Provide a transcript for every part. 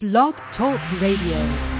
Blog Talk Radio.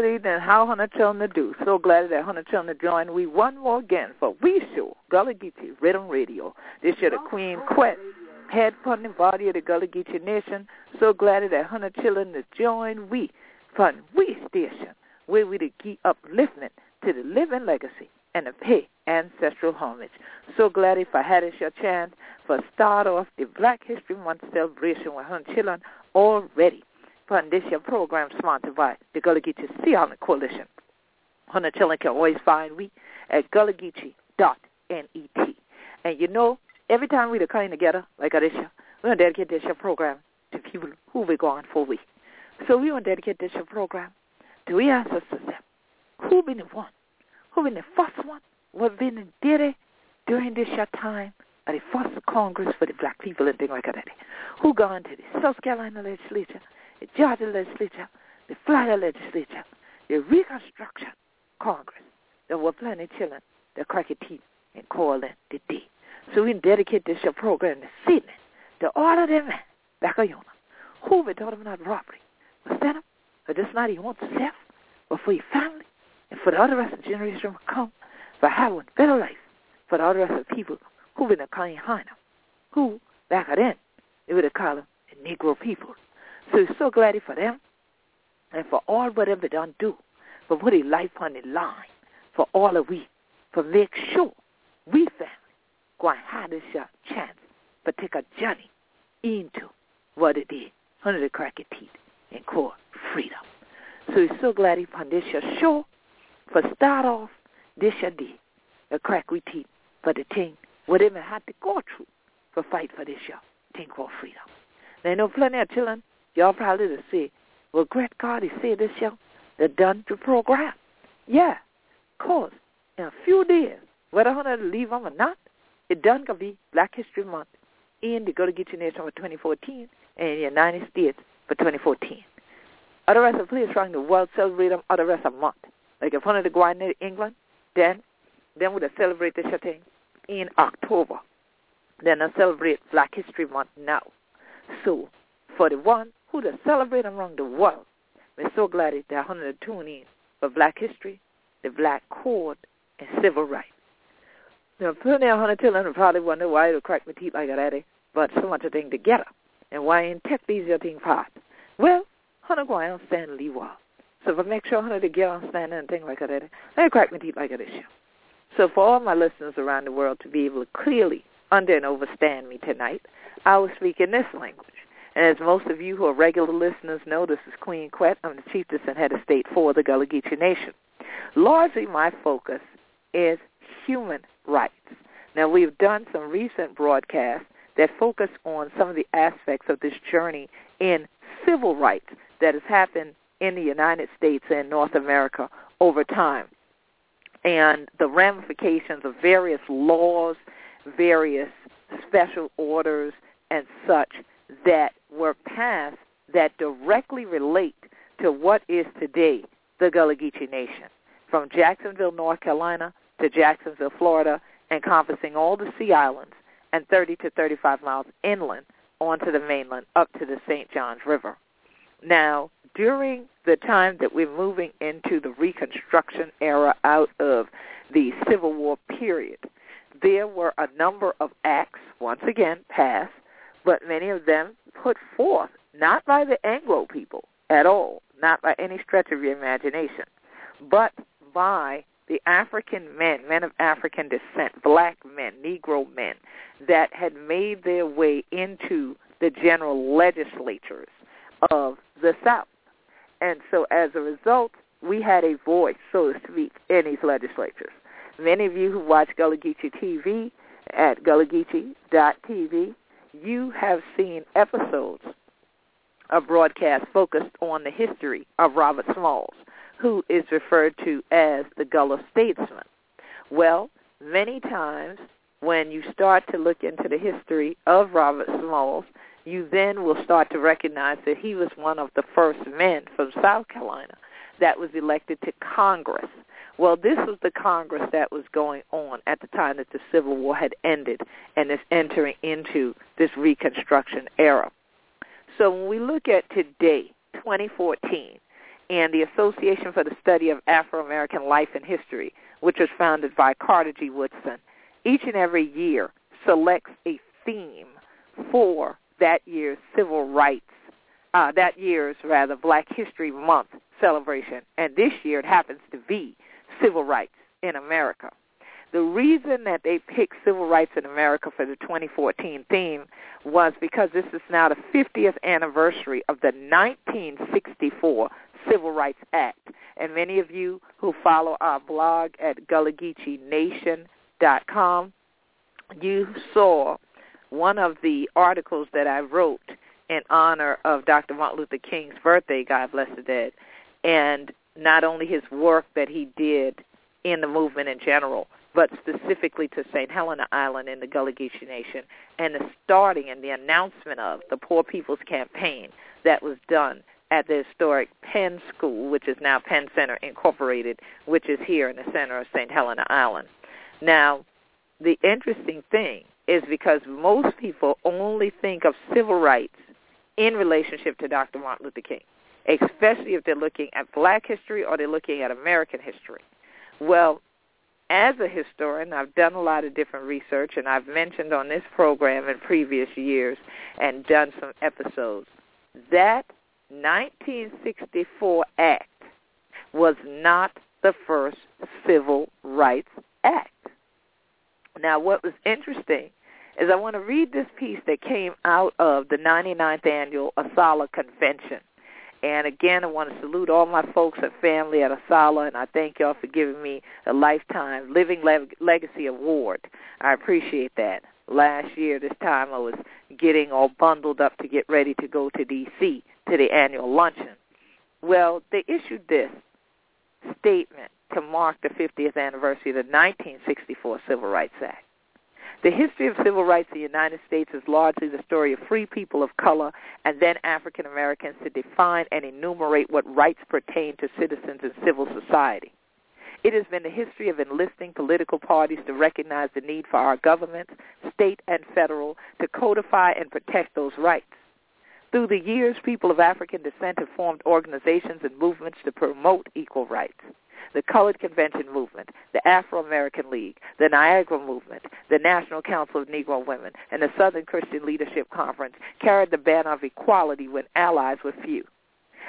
Good evening. How Hunter children do? So glad that Hunter children join we one more again for We Show, Gullah Geechee Riddim Radio. This year the Queen Quet, head funding body of the Gullah Geechee Nation. So glad that Hunter children to join we fun We Station, where we to keep uplifting to the living legacy and to pay ancestral homage. So glad if I had this your chance for start off the Black History Month celebration with Hunter children already fun this year program sponsored by the Gullah Geechee Coalition. Hunter children can always find me at gullahgeechee.net. And you know, every time we're coming together, like year, we're going to dedicate this program to people who we're going for we. So we want to dedicate this program to we ancestors. Who been the one? Who been the first one? What been the did it during this year time? At the first Congress for the black people and things like that. Who gone to the South Carolina legislature? The Georgia legislature, the Florida legislature, the Reconstruction Congress. There were of children that crack teeth and call in the day. So we dedicate this show program this evening to all of them back on who we taught them not robbery, but send them for just not even want self, but for your family and for the other rest of the generation to come, for having a better life for the other rest of the people who been a calling behind them, who back then they would have called them the Negro people. So he's so glad for them and for all whatever they done do, for putting life on the line, for all of we, for make sure we family go and have this uh, chance, but take a journey into what it is under the cracked teeth and call freedom. So he's so glad he found this uh, your show for start off this your day, a crack we teeth for the thing, whatever had to go through for fight for this your thing called freedom. I know plenty of children Y'all probably to say, well, great God, he said this, y'all, they're done the program. Yeah, Course, in a few days, whether going to leave them or not, it done going to be Black History Month And they in the get Geechee Nation for 2014 and the United States for 2014. Other rest of places around the world celebrate them other rest of month. Like if one of the go in England, then then we'll celebrate this thing in October. Then I celebrate Black History Month now. So for the one who to celebrate around the world. We're so glad that they're going to tune in for Black history, the Black Code, and civil rights. Now, plenty of hundred children probably wonder why it'll crack my teeth like that, but so much a thing together. And why in tech these are thing part? Well, hundred go on stand Lee Wall. So if I make sure hundred to get on stand and thing like that, I crack my teeth like that. So for all my listeners around the world to be able to clearly under and overstand me tonight, I will speak in this language. And as most of you who are regular listeners know, this is Queen Quet. I'm the chieftess and head of state for the Gullah Geechee Nation. Largely my focus is human rights. Now, we've done some recent broadcasts that focus on some of the aspects of this journey in civil rights that has happened in the United States and North America over time and the ramifications of various laws, various special orders, and such that were passed that directly relate to what is today the Gullah Geechee Nation, from Jacksonville, North Carolina to Jacksonville, Florida, encompassing all the Sea Islands and 30 to 35 miles inland onto the mainland up to the St. Johns River. Now, during the time that we're moving into the Reconstruction era out of the Civil War period, there were a number of acts, once again, passed but many of them put forth not by the Anglo people at all, not by any stretch of your imagination, but by the African men, men of African descent, black men, Negro men, that had made their way into the general legislatures of the South. And so as a result, we had a voice, so to speak, in these legislatures. Many of you who watch Gullah Geechee TV at gullahgeechee.tv, you have seen episodes of broadcast focused on the history of Robert Smalls, who is referred to as the Gullah statesman. Well, many times when you start to look into the history of Robert Smalls, you then will start to recognize that he was one of the first men from South Carolina that was elected to Congress. Well, this was the Congress that was going on at the time that the Civil War had ended and is entering into this Reconstruction era. So when we look at today, 2014, and the Association for the Study of Afro-American Life and History, which was founded by Carter G. Woodson, each and every year selects a theme for that year's civil rights, uh, that year's rather Black History Month celebration. And this year it happens to be civil rights in America. The reason that they picked civil rights in America for the 2014 theme was because this is now the 50th anniversary of the 1964 Civil Rights Act. And many of you who follow our blog at GullahGeecheeNation.com, you saw one of the articles that I wrote in honor of Dr. Martin Luther King's birthday, God bless the dead, and not only his work that he did in the movement in general, but specifically to St. Helena Island and the Gullah Geechee Nation, and the starting and the announcement of the Poor People's Campaign that was done at the historic Penn School, which is now Penn Center Incorporated, which is here in the center of St. Helena Island. Now, the interesting thing is because most people only think of civil rights in relationship to Dr. Martin Luther King, especially if they're looking at black history or they're looking at American history. Well, as a historian, I've done a lot of different research, and I've mentioned on this program in previous years and done some episodes. That 1964 Act was not the first Civil Rights Act. Now, what was interesting is I want to read this piece that came out of the 99th Annual ASALH Convention. And again, I want to salute all my folks and family at ASALH, and I thank y'all for giving me a lifetime Living Leg- Legacy Award. I appreciate that. Last year, this time, I was getting all bundled up to get ready to go to D.C. to the annual luncheon. Well, they issued this statement to mark the 50th anniversary of the 1964 Civil Rights Act. The history of civil rights in the United States is largely the story of free people of color and then African Americans to define and enumerate what rights pertain to citizens in civil society. It has been the history of enlisting political parties to recognize the need for our governments, state and federal, to codify and protect those rights. Through the years, people of African descent have formed organizations and movements to promote equal rights the Colored Convention Movement, the Afro-American League, the Niagara Movement, the National Council of Negro Women, and the Southern Christian Leadership Conference carried the banner of equality when allies were few.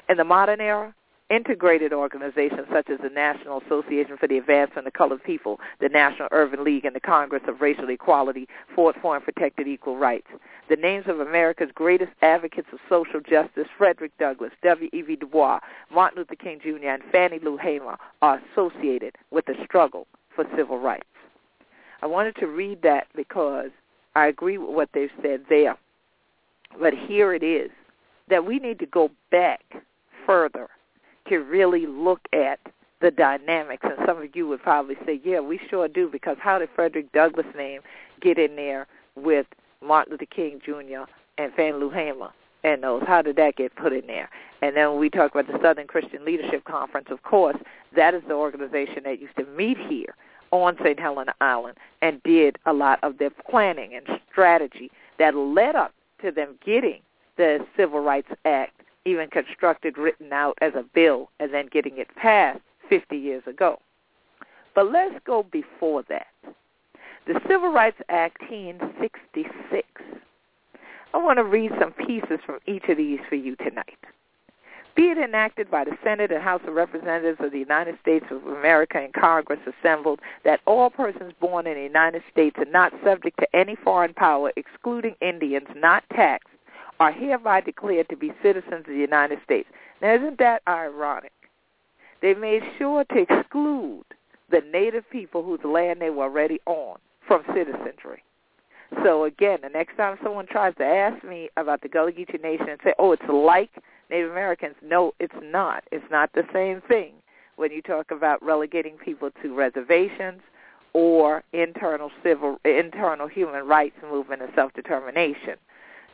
In the modern era, integrated organizations such as the National Association for the Advancement of Colored People, the National Urban League, and the Congress of Racial Equality fought for and protected equal rights. The names of America's greatest advocates of social justice, Frederick Douglass, W.E.B. Du Bois, Martin Luther King Jr., and Fannie Lou Hamer, are associated with the struggle for civil rights. I wanted to read that because I agree with what they've said there. But here it is, that we need to go back further to really look at the dynamics. And some of you would probably say, yeah, we sure do, because how did Frederick Douglass' name get in there with Martin Luther King Jr. and Fannie Lou Hamer and those? How did that get put in there? And then when we talk about the Southern Christian Leadership Conference, of course, that is the organization that used to meet here on St. Helena Island and did a lot of their planning and strategy that led up to them getting the Civil Rights Act even constructed, written out as a bill, and then getting it passed 50 years ago. But let's go before that. The Civil Rights Act 1966. I want to read some pieces from each of these for you tonight. be it enacted by the Senate and House of Representatives of the United States of America and Congress assembled that all persons born in the United States are not subject to any foreign power, excluding Indians not taxed, are hereby declared to be citizens of the United States. Now, isn't that ironic? They made sure to exclude the native people whose land they were already on from citizenry. So again, the next time someone tries to ask me about the Gullah Geechee Nation and say, "Oh, it's like Native Americans," no, it's not. It's not the same thing when you talk about relegating people to reservations or internal civil, internal human rights movement and self-determination.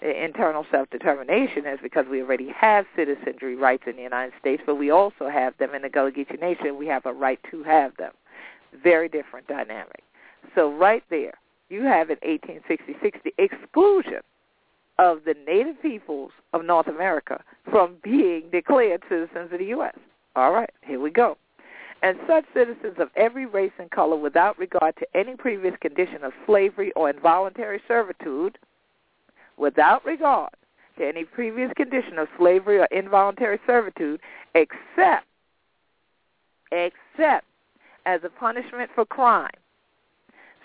Internal self-determination is because we already have citizenry rights in the United States, but we also have them in the Gullah Geechee Nation. We have a right to have them. Very different dynamic. So right there, you have in 1866 the exclusion of the native peoples of North America from being declared citizens of the U.S. All right, here we go. And such citizens of every race and color without regard to any previous condition of slavery or involuntary servitude, without regard to any previous condition of slavery or involuntary servitude, except, except as a punishment for crime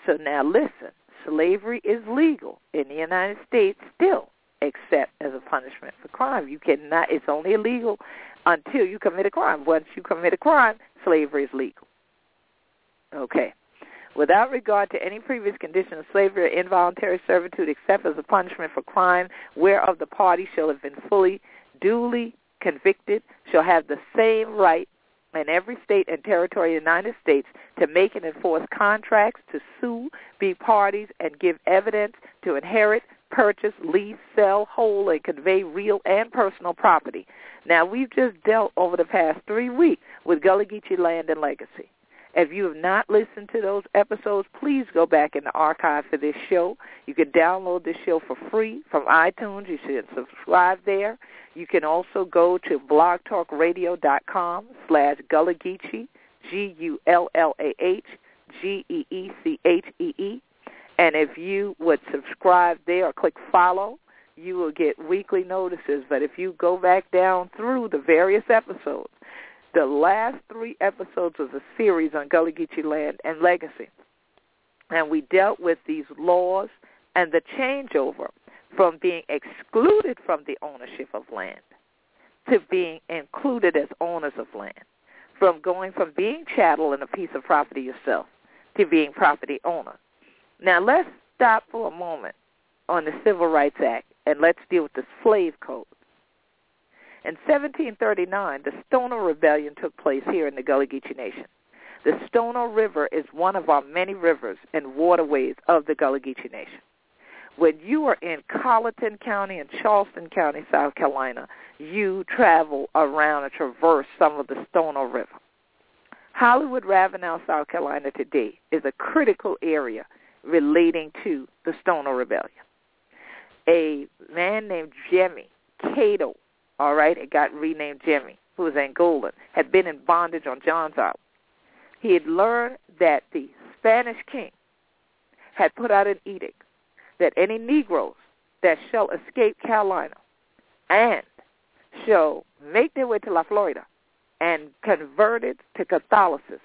so now listen, slavery is legal in the United States still, except as a punishment for crime. You cannot, it's only illegal until you commit a crime. Once you commit a crime, slavery is legal. Okay. Without regard to any previous condition of slavery or involuntary servitude except as a punishment for crime whereof the party shall have been fully, duly convicted, shall have the same right in every state and territory of the United States to make and enforce contracts, to sue, be parties, and give evidence, to inherit, purchase, lease, sell, hold, and convey real and personal property. Now, we've just dealt over the past three weeks with Gullah Geechee Land and Legacy. If you have not listened to those episodes, please go back in the archive for this show. You can download this show for free from iTunes. You should subscribe there. You can also go to blogtalkradio.com slash Gullah Geechee, G-U-L-L-A-H-G-E-E-C-H-E-E. And if you would subscribe there or click follow, you will get weekly notices. But if you go back down through the various episodes, the last three episodes of the series on Gullah Geechee land and legacy. And we dealt with these laws and the changeover from being excluded from the ownership of land to being included as owners of land, from going from being chattel and a piece of property yourself to being property owner. Now let's stop for a moment on the Civil Rights Act and let's deal with the slave code. In 1739, the Stono Rebellion took place here in the Gullah Geechee Nation. The Stono River is one of our many rivers and waterways of the Gullah Geechee Nation. When you are in Colleton County and Charleston County, South Carolina, you travel around and traverse some of the Stono River. Hollywood Ravenel, South Carolina today is a critical area relating to the Stono Rebellion. A man named Jimmy Cato all right, it got renamed Jimmy, who was Angolan, had been in bondage on John's Island. He had learned that the Spanish king had put out an edict that any Negroes that shall escape Carolina and shall make their way to La Florida and converted to Catholicism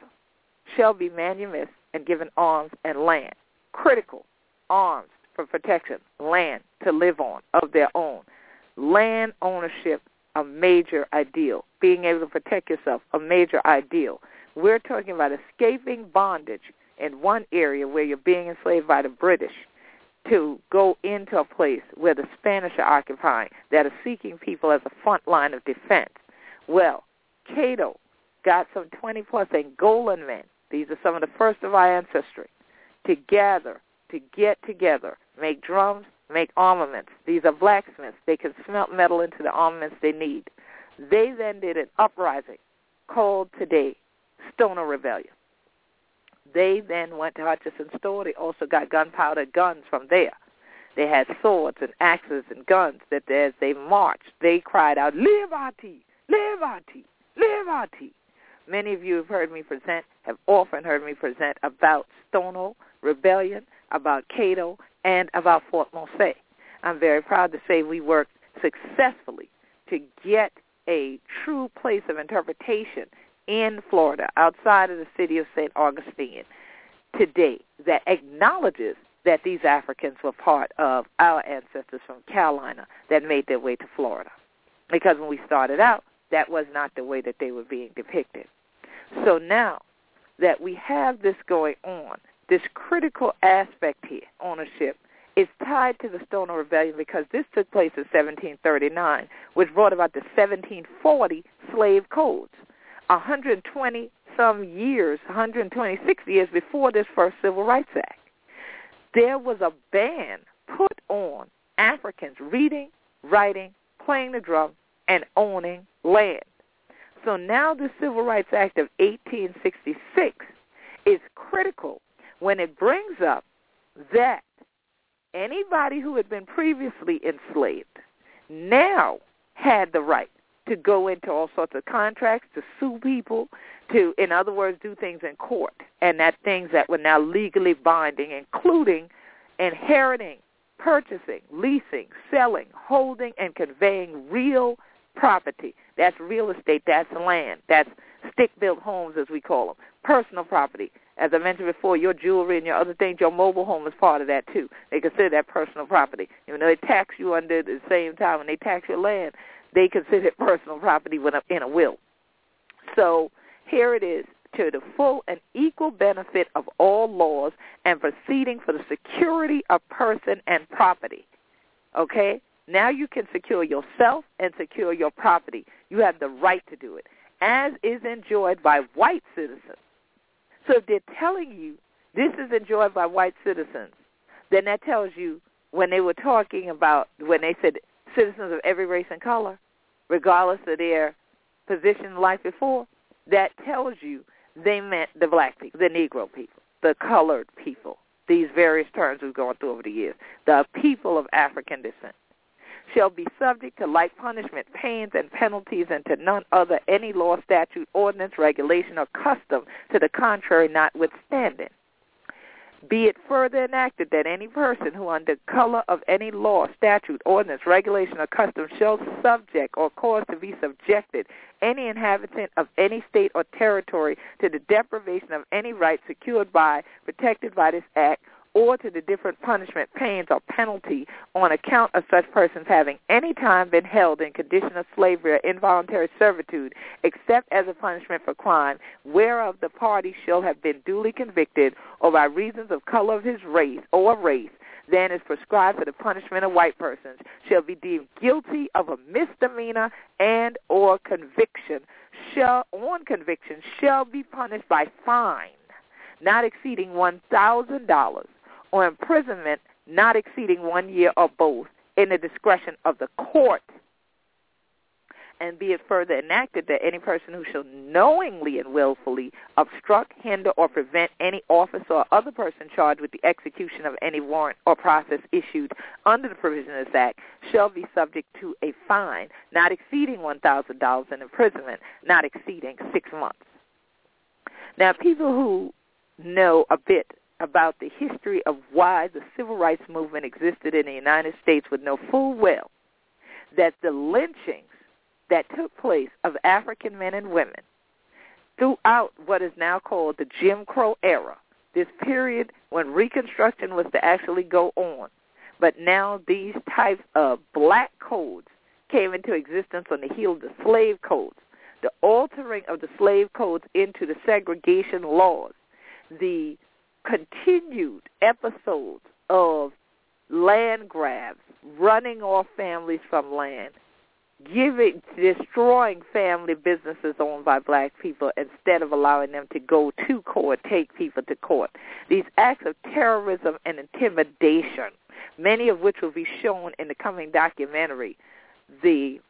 shall be manumissed and given arms and land, critical arms for protection, land to live on of their own land ownership a major ideal. Being able to protect yourself, a major ideal. We're talking about escaping bondage in one area where you're being enslaved by the British to go into a place where the Spanish are occupying that are seeking people as a front line of defense. Well, Cato got some 20 plus Angolan men. These are some of the first of our ancestry to gather, to get together, make drums, make armaments. These are blacksmiths. They can smelt metal into the armaments they need. They then did an uprising called today Stono Rebellion. They then went to Hutchison's store. They also got gunpowder guns from there. They had swords and axes and guns that as they marched, they cried out, Liberty! Liberty! Liberty! Many of you have heard me present, have often heard me present about Stono Rebellion, about Cato, and about Fort Mose. I'm very proud to say we worked successfully to get a true place of interpretation in Florida, outside of the city of St. Augustine, today that acknowledges that these Africans were part of our ancestors from Carolina that made their way to Florida. Because when we started out, that was not the way that they were being depicted. So now that we have this going on, this critical aspect here, ownership, is tied to the Stono Rebellion because this took place in 1739, which brought about the 1740 slave codes. 120 some years, 126 years before this first Civil Rights Act. There was a ban put on Africans reading, writing, playing the drum, and owning land. So now the Civil Rights Act of 1866 is critical when it brings up that anybody who had been previously enslaved now had the right to go into all sorts of contracts, to sue people, to, in other words, do things in court, and that things that were now legally binding, including inheriting, purchasing, leasing, selling, holding, and conveying real property. That's real estate. That's land. That's stick-built homes, as we call them. Personal property. As I mentioned before, your jewelry and your other things, your mobile home is part of that too. They consider that personal property. Even though they tax you under the same time when they tax your land, they consider it personal property when in a will. So here it is to the full and equal benefit of all laws and proceeding for the security of person and property. Okay? Now you can secure yourself and secure your property. You have the right to do it, as is enjoyed by white citizens. So if they're telling you this is enjoyed by white citizens, then that tells you when they were talking about, when they said citizens of every race and color, regardless of their position in life before, that tells you they meant the black people, the Negro people, the colored people, these various terms we've gone through over the years, the people of African descent shall be subject to like punishment, pains, and penalties, and to none other any law, statute, ordinance, regulation, or custom to the contrary notwithstanding. Be it further enacted that any person who under color of any law, statute, ordinance, regulation, or custom shall subject or cause to be subjected any inhabitant of any state or territory to the deprivation of any right secured by, protected by this act, or to the different punishment, pains, or penalty on account of such persons having any time been held in condition of slavery or involuntary servitude, except as a punishment for crime, whereof the party shall have been duly convicted, or by reasons of color of his race or race, than is prescribed for the punishment of white persons, shall be deemed guilty of a misdemeanor and or conviction, shall on conviction shall be punished by fine not exceeding one thousand dollars or imprisonment not exceeding one year or both in the discretion of the court. And be it further enacted that any person who shall knowingly and willfully obstruct, hinder, or prevent any officer or other person charged with the execution of any warrant or process issued under the provision of this act shall be subject to a fine not exceeding $1,000 and imprisonment not exceeding six months. Now, people who know a bit about the history of why the civil rights movement existed in the United States would know full well that the lynchings that took place of African men and women throughout what is now called the Jim Crow era, this period when Reconstruction was to actually go on, but now these types of black codes came into existence on the heel of the slave codes, the altering of the slave codes into the segregation laws, the continued episodes of land grabs, running off families from land, giving, destroying family businesses owned by black people instead of allowing them to go to court, take people to court. These acts of terrorism and intimidation, many of which will be shown in the coming documentary, the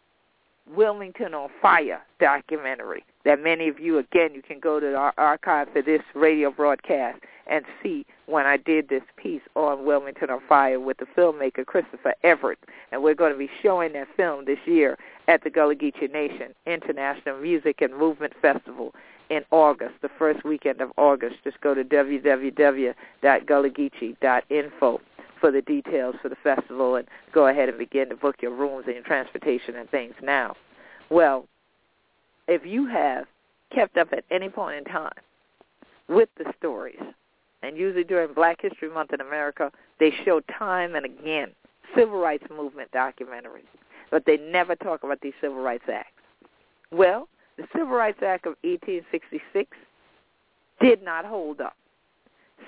Wilmington on Fire documentary that many of you, again, you can go to our archive for this radio broadcast and see when I did this piece on Wilmington on Fire with the filmmaker Christopher Everett. And we're going to be showing that film this year at the Gullah Geechee Nation International Music and Movement Festival in August, the first weekend of August. Just go to www.gullahgeechee.info for the details for the festival and go ahead and begin to book your rooms and your transportation and things now. Well, if you have kept up at any point in time with the stories, and usually during Black History Month in America, they show time and again civil rights movement documentaries, but they never talk about these civil rights acts. Well, the Civil Rights Act of 1866 did not hold up.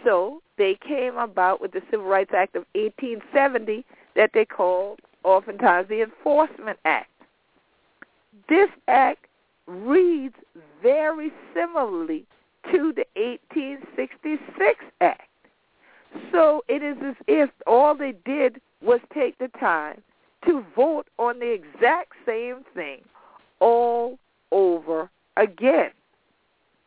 So they came about with the Civil Rights Act of 1870 that they called oftentimes the Enforcement Act. This act reads very similarly to the 1866 Act. So it is as if all they did was take the time to vote on the exact same thing all over again.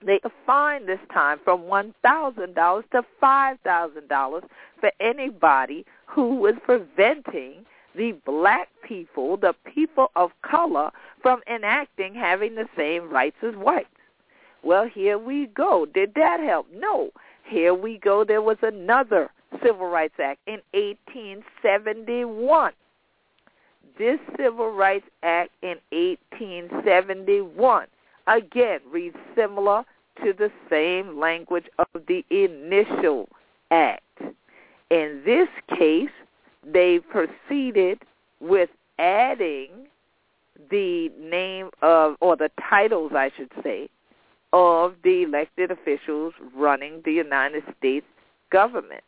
They fined this time from $1,000 to $5,000 for anybody who was preventing the black people, the people of color, from enacting having the same rights as whites. Well, here we go. Did that help? No. Here we go. There was another Civil Rights Act in 1871. This Civil Rights Act in 1871 again reads similar to the same language of the initial act. In this case, they proceeded with adding the name of, or the titles, I should say, of the elected officials running the United States government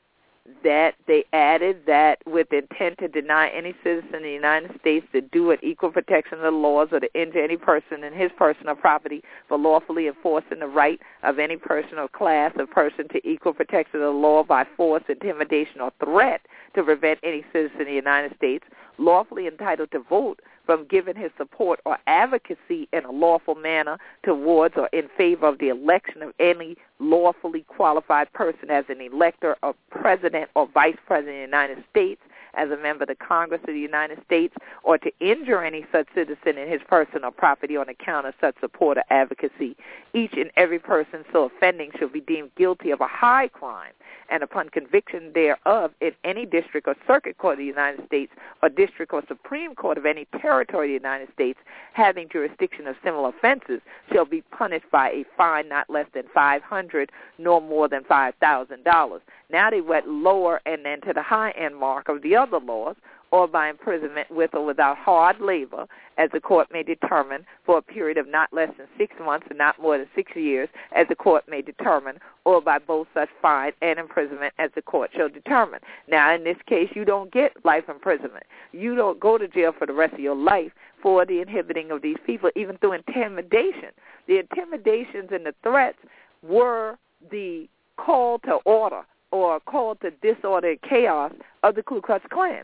that they added that with intent to deny any citizen in the United States to do an equal protection of the laws or to injure any person in his person or property for lawfully enforcing the right of any person or class of person to equal protection of the law by force, intimidation, or threat to prevent any citizen in the United States lawfully entitled to vote from giving his support or advocacy in a lawful manner towards or in favor of the election of any lawfully qualified person as an elector of president or vice president of the United States as a member of the Congress of the United States or to injure any such citizen in his person or property on account of such support or advocacy. Each and every person so offending shall be deemed guilty of a high crime and upon conviction thereof in any district or circuit court of the United States or district or supreme court of any territory of the United States having jurisdiction of similar offenses shall be punished by a fine not less than 500 nor more than $5,000. Now they went lower and then to the high end mark of the other laws, or by imprisonment with or without hard labor, as the court may determine, for a period of not less than six months and not more than six years, as the court may determine, or by both such fine and imprisonment as the court shall determine. Now, in this case, you don't get life imprisonment. You don't go to jail for the rest of your life for the inhibiting of these people, even through intimidation. The intimidations and the threats were the call to order or called to disorder and chaos of the Ku Klux Klan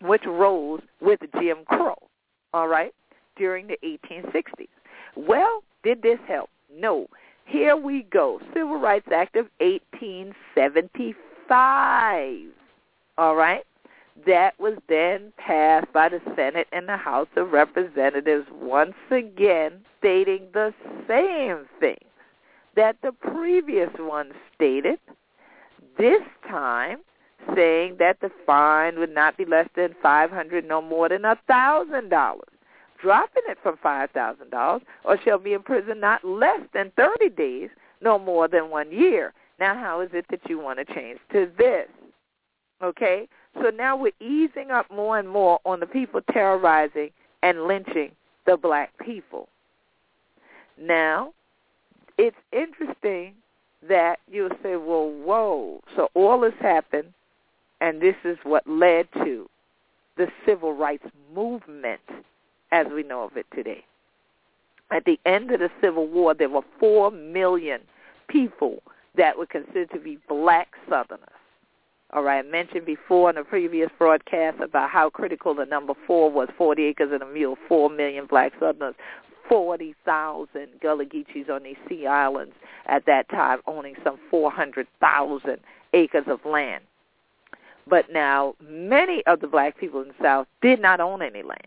which rose with Jim Crow, all right, during the 1860s. Well, did this help? No. Here we go. Civil Rights Act of 1875, all right? That was then passed by the Senate and the House of Representatives once again stating the same thing that the previous one stated. This time, saying that the fine would not be less than five hundred, no more than a thousand dollars, dropping it from five thousand dollars, or shall be imprisoned not less than thirty days, no more than one year. Now, how is it that you want to change to this? Okay, so now we're easing up more and more on the people terrorizing and lynching the black people. Now, it's interesting that you'll say, well, whoa, so all this happened and this is what led to the civil rights movement as we know of it today. At the end of the Civil War, there were four million people that were considered to be black Southerners. All right, I mentioned before in a previous broadcast about how critical the number four was, 40 acres and a mule, four million black Southerners, 40,000 Gullah Geechees on these sea islands at that time owning some 400,000 acres of land. But now many of the black people in the South did not own any land.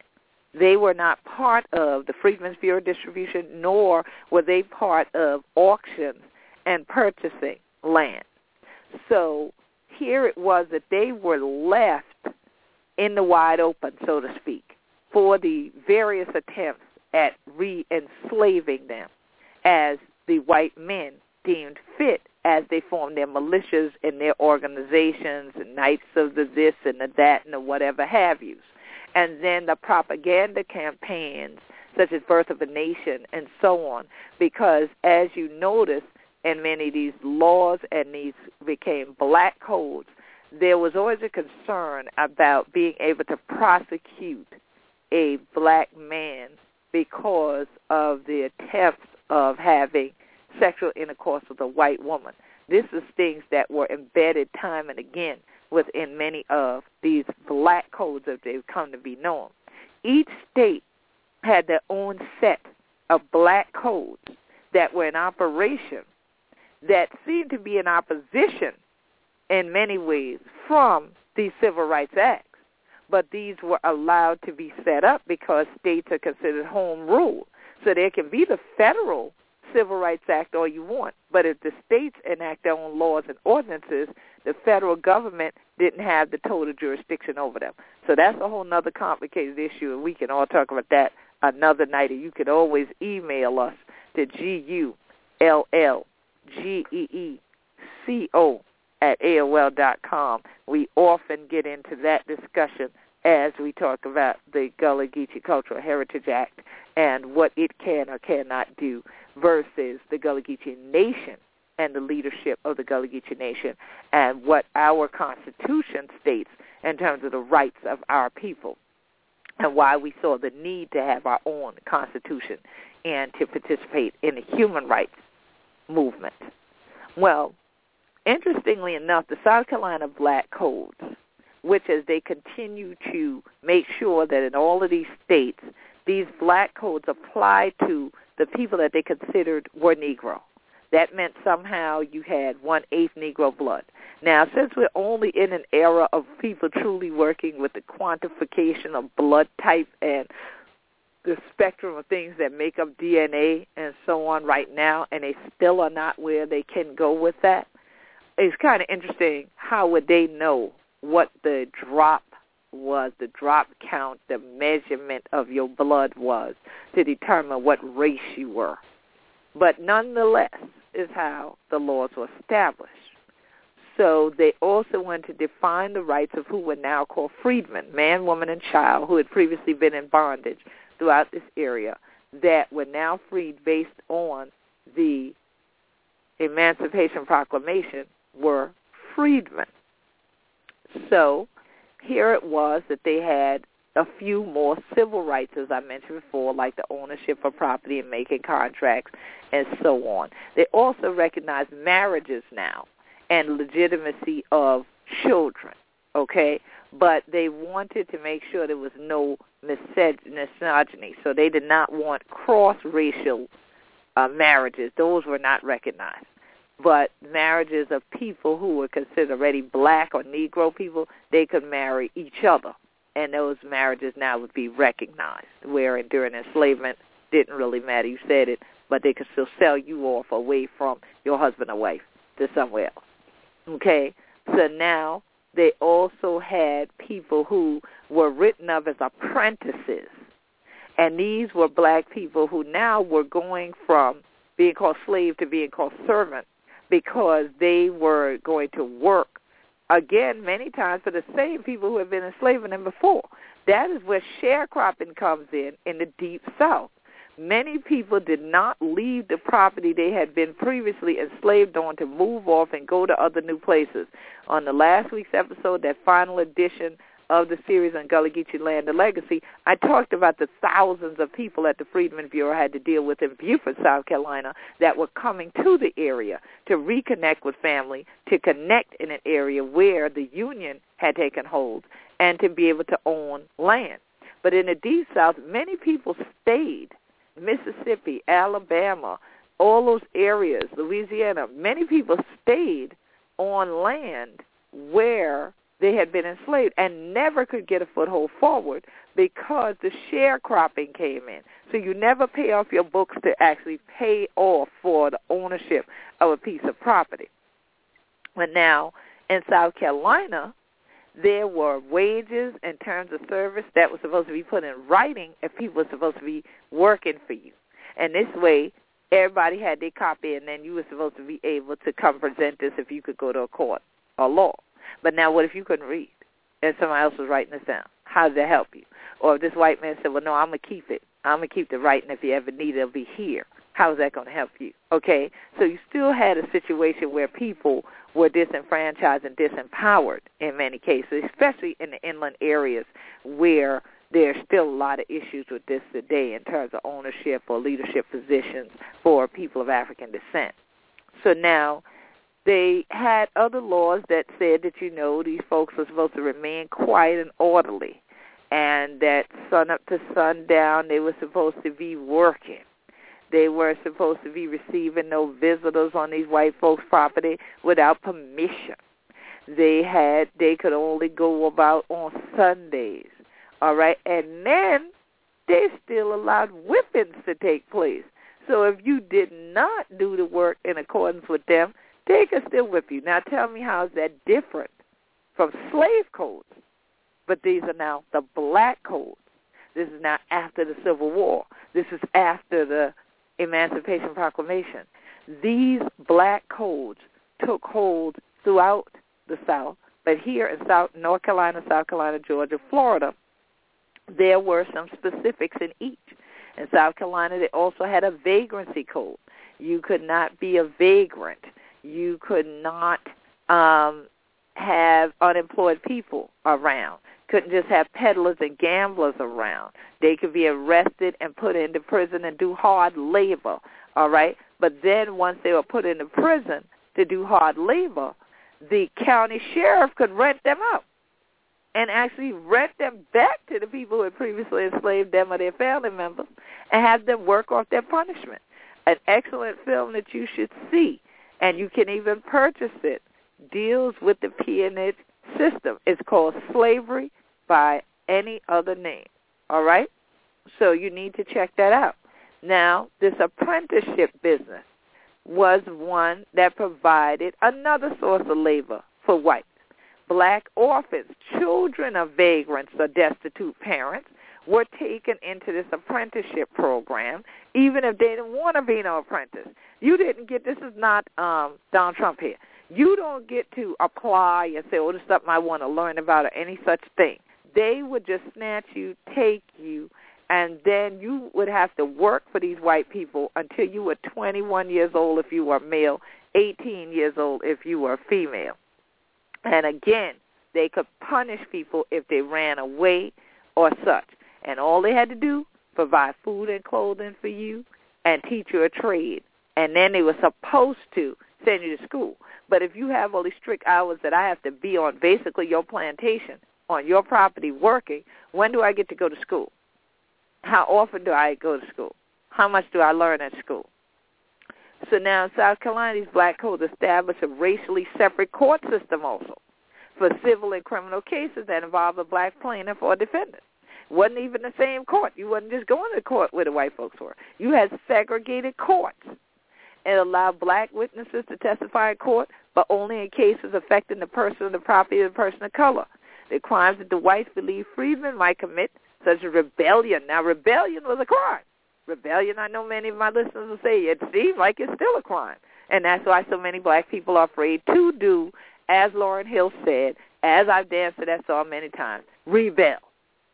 They were not part of the Freedmen's Bureau distribution, nor were they part of auctions and purchasing land. So here it was that they were left in the wide open, so to speak, for the various attempts at re-enslaving them as the white men deemed fit as they formed their militias and their organizations and knights of the this and the that and the whatever have yous. And then the propaganda campaigns such as Birth of a Nation and so on. Because as you notice in many of these laws and these became black codes, there was always a concern about being able to prosecute a black man because of the attempts of having sexual intercourse with a white woman. This is things that were embedded time and again within many of these black codes as they've come to be known. Each state had their own set of black codes that were in operation that seemed to be in opposition in many ways from the Civil Rights Acts. But these were allowed to be set up because states are considered home rule. So there can be the federal Civil Rights Act all you want, but if the states enact their own laws and ordinances, the federal government didn't have the total jurisdiction over them. So that's a whole other complicated issue, and we can all talk about that another night. And you can always email us to G U L L G E E C O at AOL dot com. We often get into that discussion as we talk about the Gullah Geechee Cultural Heritage Act and what it can or cannot do versus the Gullah Geechee Nation and the leadership of the Gullah Geechee Nation and what our Constitution states in terms of the rights of our people and why we saw the need to have our own Constitution and to participate in the human rights movement. Well, interestingly enough, the South Carolina Black Codes, which as they continue to make sure that in all of these states, these black codes apply to the people that they considered were Negro. That meant somehow you had one-eighth Negro blood. Now, since we're only in an era of people truly working with the quantification of blood type and the spectrum of things that make up DNA and so on right now, and they still are not where they can go with that, it's kind of interesting how would they know what the drop was, the drop count, the measurement of your blood was to determine what race you were. But nonetheless is how the laws were established. So they also wanted to define the rights of who were now called freedmen, man, woman, and child, who had previously been in bondage throughout this area, that were now freed based on the Emancipation Proclamation were freedmen. So here it was that they had a few more civil rights, as I mentioned before, like the ownership of property and making contracts and so on. They also recognize marriages now and legitimacy of children, okay? But they wanted to make sure there was no misogyny, so they did not want cross-racial uh, marriages. Those were not recognized but marriages of people who were considered already black or Negro people, they could marry each other. And those marriages now would be recognized, where during enslavement didn't really matter. You said it, but they could still sell you off away from your husband or wife to somewhere else. Okay? So now they also had people who were written of as apprentices. And these were black people who now were going from being called slave to being called servant because they were going to work again many times for the same people who had been enslaving them before. That is where sharecropping comes in in the deep south. Many people did not leave the property they had been previously enslaved on to move off and go to other new places. On the last week's episode, that final edition of the series on Gullah Geechee Land and Legacy, I talked about the thousands of people that the Freedmen Bureau had to deal with in Beaufort, South Carolina, that were coming to the area to reconnect with family, to connect in an area where the Union had taken hold, and to be able to own land. But in the Deep South, many people stayed. Mississippi, Alabama, all those areas, Louisiana, many people stayed on land where they had been enslaved and never could get a foothold forward because the sharecropping came in. So you never pay off your books to actually pay off for the ownership of a piece of property. But now in South Carolina, there were wages and terms of service that was supposed to be put in writing if people were supposed to be working for you. And this way, everybody had their copy, and then you were supposed to be able to come present this if you could go to a court or law. But now what if you couldn't read and somebody else was writing this down? How does that help you? Or if this white man said, well, no, I'm going to keep it. I'm going to keep the writing. If you ever need it, it'll be here. How is that going to help you? Okay? So you still had a situation where people were disenfranchised and disempowered in many cases, especially in the inland areas where there's still a lot of issues with this today in terms of ownership or leadership positions for people of African descent. So now they had other laws that said that, you know, these folks are supposed to remain quiet and orderly and that sun up to sundown they were supposed to be working. They were supposed to be receiving no visitors on these white folks' property without permission. They had they could only go about on Sundays. All right, and then they still allowed whippings to take place. So if you did not do the work in accordance with them, they could still whip you. Now tell me how is that different from slave codes? But these are now the black codes. This is now after the Civil War. This is after the Emancipation Proclamation. These black codes took hold throughout the South, but here in South North Carolina, South Carolina, Georgia, Florida, there were some specifics in each. In South Carolina, they also had a vagrancy code. You could not be a vagrant. You could not um, have unemployed people around couldn't just have peddlers and gamblers around. They could be arrested and put into prison and do hard labor, all right? But then once they were put into prison to do hard labor, the county sheriff could rent them out and actually rent them back to the people who had previously enslaved them or their family members and have them work off their punishment. An excellent film that you should see, and you can even purchase it, deals with the peonage system. It's called Slavery by any other name. All right? So you need to check that out. Now, this apprenticeship business was one that provided another source of labor for whites. Black orphans, children of vagrants or destitute parents, were taken into this apprenticeship program, even if they didn't want to be no apprentice. You didn't get, this is not um, Donald Trump here. You don't get to apply and say, oh, this is something I want to learn about or any such thing they would just snatch you, take you, and then you would have to work for these white people until you were 21 years old if you were male, 18 years old if you were female. And again, they could punish people if they ran away or such. And all they had to do, provide food and clothing for you and teach you a trade. And then they were supposed to send you to school. But if you have all these strict hours that I have to be on basically your plantation, on your property working, when do I get to go to school? How often do I go to school? How much do I learn at school? So now in South Carolina, these black codes establish a racially separate court system also for civil and criminal cases that involve a black plaintiff or defendant. Wasn't even the same court. You wasn't just going to court where the white folks were. You had segregated courts. It allowed black witnesses to testify in court, but only in cases affecting the person or the property of the person of color the crimes that the whites believed freedmen might commit, such as rebellion. Now, rebellion was a crime. Rebellion, I know many of my listeners will say, it seems like it's still a crime. And that's why so many black people are afraid to do, as Lauryn Hill said, as I've danced to that song many times, rebel.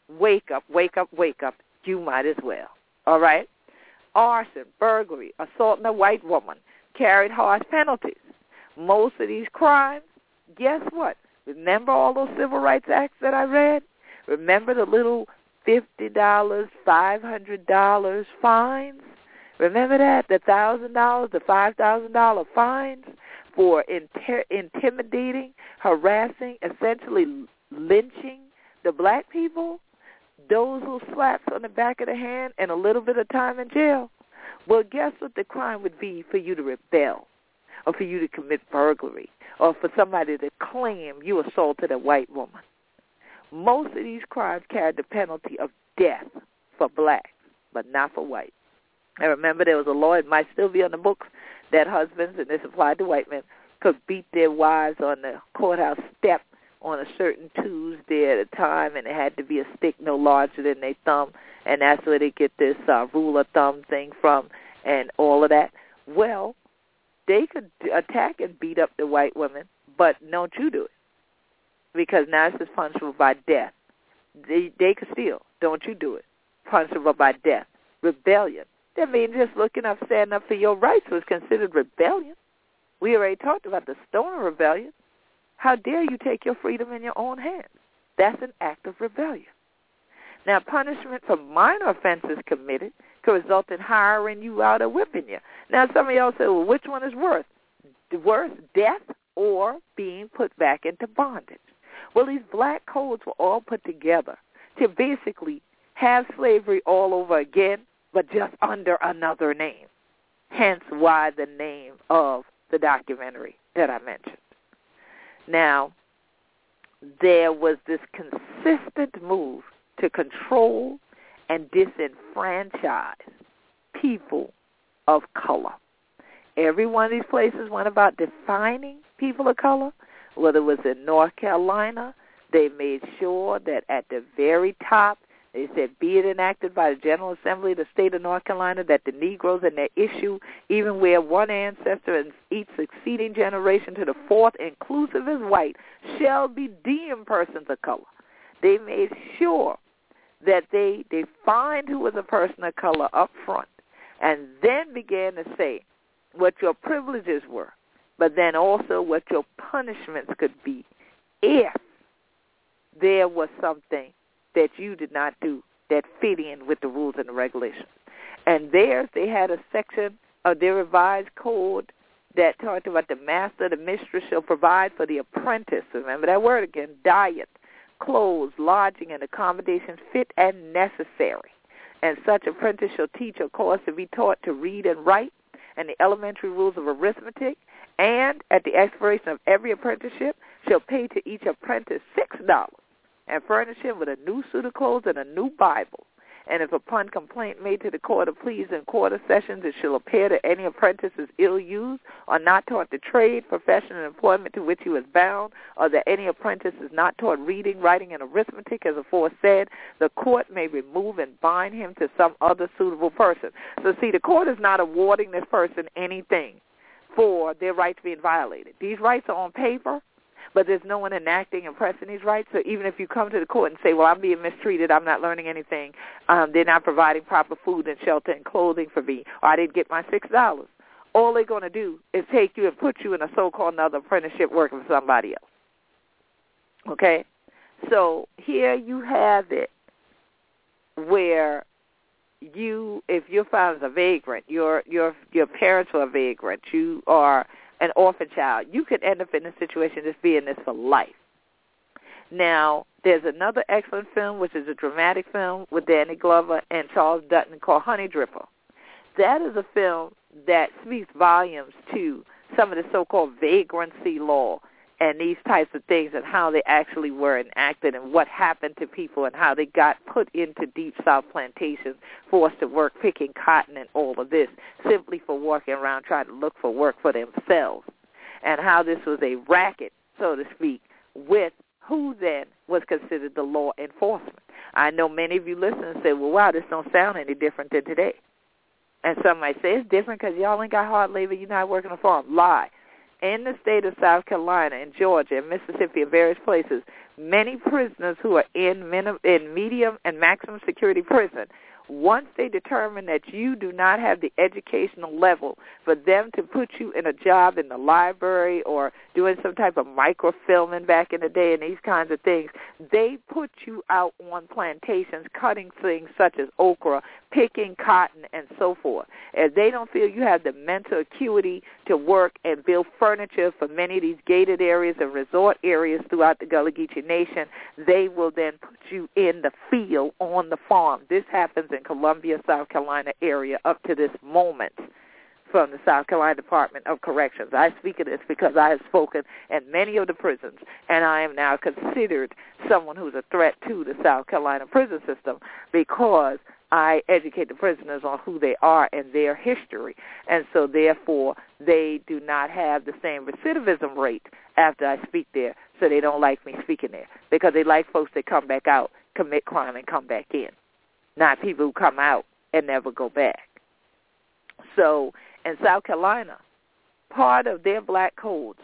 Wake up, wake up, wake up. You might as well. All right? Arson, burglary, assaulting a white woman carried harsh penalties. Most of these crimes, guess what? Remember all those civil rights acts that I read? Remember the little fifty dollars, five hundred dollars fines? Remember that the thousand dollars, the five thousand dollar fines for inter- intimidating, harassing, essentially lynching the black people. Those little slaps on the back of the hand and a little bit of time in jail. Well, guess what the crime would be for you to rebel or for you to commit burglary or for somebody to claim you assaulted a white woman. Most of these crimes carry the penalty of death for blacks, but not for whites. And remember, there was a law, it might still be on the books, that husbands, and this applied to white men, could beat their wives on the courthouse step on a certain Tuesday at a time, and it had to be a stick no larger than their thumb, and that's where they get this uh, rule of thumb thing from, and all of that. Well, they could attack and beat up the white women, but don't you do it because now this is punishable by death. They they could steal, don't you do it? Punishable by death. Rebellion. That means just looking up, standing up for your rights was considered rebellion. We already talked about the Stono Rebellion. How dare you take your freedom in your own hands? That's an act of rebellion. Now, punishment for minor offenses committed could result in hiring you out or whipping you. Now, some of y'all say, well, which one is worse? Worse, death or being put back into bondage? Well, these black codes were all put together to basically have slavery all over again, but just under another name. Hence why the name of the documentary that I mentioned. Now, there was this consistent move to control and disenfranchise people of color. Every one of these places went about defining people of color. Whether it was in North Carolina, they made sure that at the very top they said, be it enacted by the General Assembly of the state of North Carolina that the Negroes and their issue, even where one ancestor and each succeeding generation to the fourth, inclusive as white, shall be deemed persons of color. They made sure that they defined who was a person of color up front and then began to say what your privileges were, but then also what your punishments could be if there was something that you did not do that fit in with the rules and the regulations. And theirs, they had a section of their revised code that talked about the master, the mistress shall provide for the apprentice. Remember that word again, diet, clothes, lodging, and accommodations fit and necessary. And such apprentice shall teach a course to be taught to read and write, and the elementary rules of arithmetic, and at the expiration of every apprenticeship shall pay to each apprentice six dollars and furnish him with a new suit of clothes and a new Bible. And if upon complaint made to the court of pleas in quarter sessions it shall appear that any apprentice is ill used or not taught the trade, profession, and employment to which he was bound, or that any apprentice is not taught reading, writing, and arithmetic as aforesaid, the court may remove and bind him to some other suitable person. So see, the court is not awarding this person anything for their rights being violated. These rights are on paper, but there's no one enacting and pressing these rights. So even if you come to the court and say, well, I'm being mistreated, I'm not learning anything, um, they're not providing proper food and shelter and clothing for me, or I didn't get my $6, all they're going to do is take you and put you in a so-called another apprenticeship working for somebody else. Okay? So here you have it where you if you're found as a vagrant, your your your parents were a vagrant, you are an orphan child, you could end up in a situation just being this for life. Now, there's another excellent film, which is a dramatic film with Danny Glover and Charles Dutton called Honeydripper. That is a film that speaks volumes to some of the so-called vagrancy law and these types of things and how they actually were enacted and what happened to people and how they got put into deep south plantations, forced to work picking cotton and all of this simply for walking around trying to look for work for themselves and how this was a racket, so to speak, with who then was considered the law enforcement. I know many of you listen and say, well, wow, this don't sound any different than today. And some might say, it's different because y'all ain't got hard labor, you're not working a farm. Lie in the state of South Carolina and Georgia and Mississippi and various places, many prisoners who are in, minim- in medium and maximum security prison once they determine that you do not have the educational level for them to put you in a job in the library or doing some type of microfilming back in the day and these kinds of things, they put you out on plantations cutting things such as okra, picking cotton, and so forth. If they don't feel you have the mental acuity to work and build furniture for many of these gated areas and resort areas throughout the Gullah Geechee Nation, they will then put you in the field on the farm. This happens Columbia, South Carolina area up to this moment from the South Carolina Department of Corrections. I speak of this because I have spoken in many of the prisons, and I am now considered someone who's a threat to the South Carolina prison system because I educate the prisoners on who they are and their history. And so therefore they do not have the same recidivism rate after I speak there. So they don't like me speaking there because they like folks that come back out, commit crime, and come back in, not people who come out and never go back. So in South Carolina, part of their black codes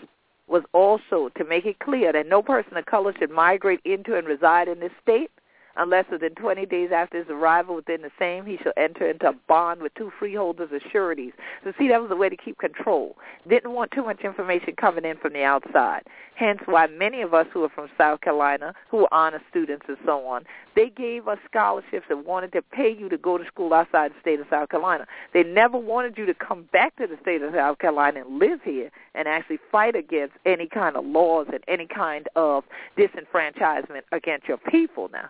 was also to make it clear that no person of color should migrate into and reside in this state unless within 20 days after his arrival within the same he shall enter into a bond with two freeholders as sureties. So see, that was a way to keep control. Didn't want too much information coming in from the outside. Hence why many of us who are from South Carolina, who are honor students and so on, they gave us scholarships and wanted to pay you to go to school outside the state of South Carolina. They never wanted you to come back to the state of South Carolina and live here and actually fight against any kind of laws and any kind of disenfranchisement against your people now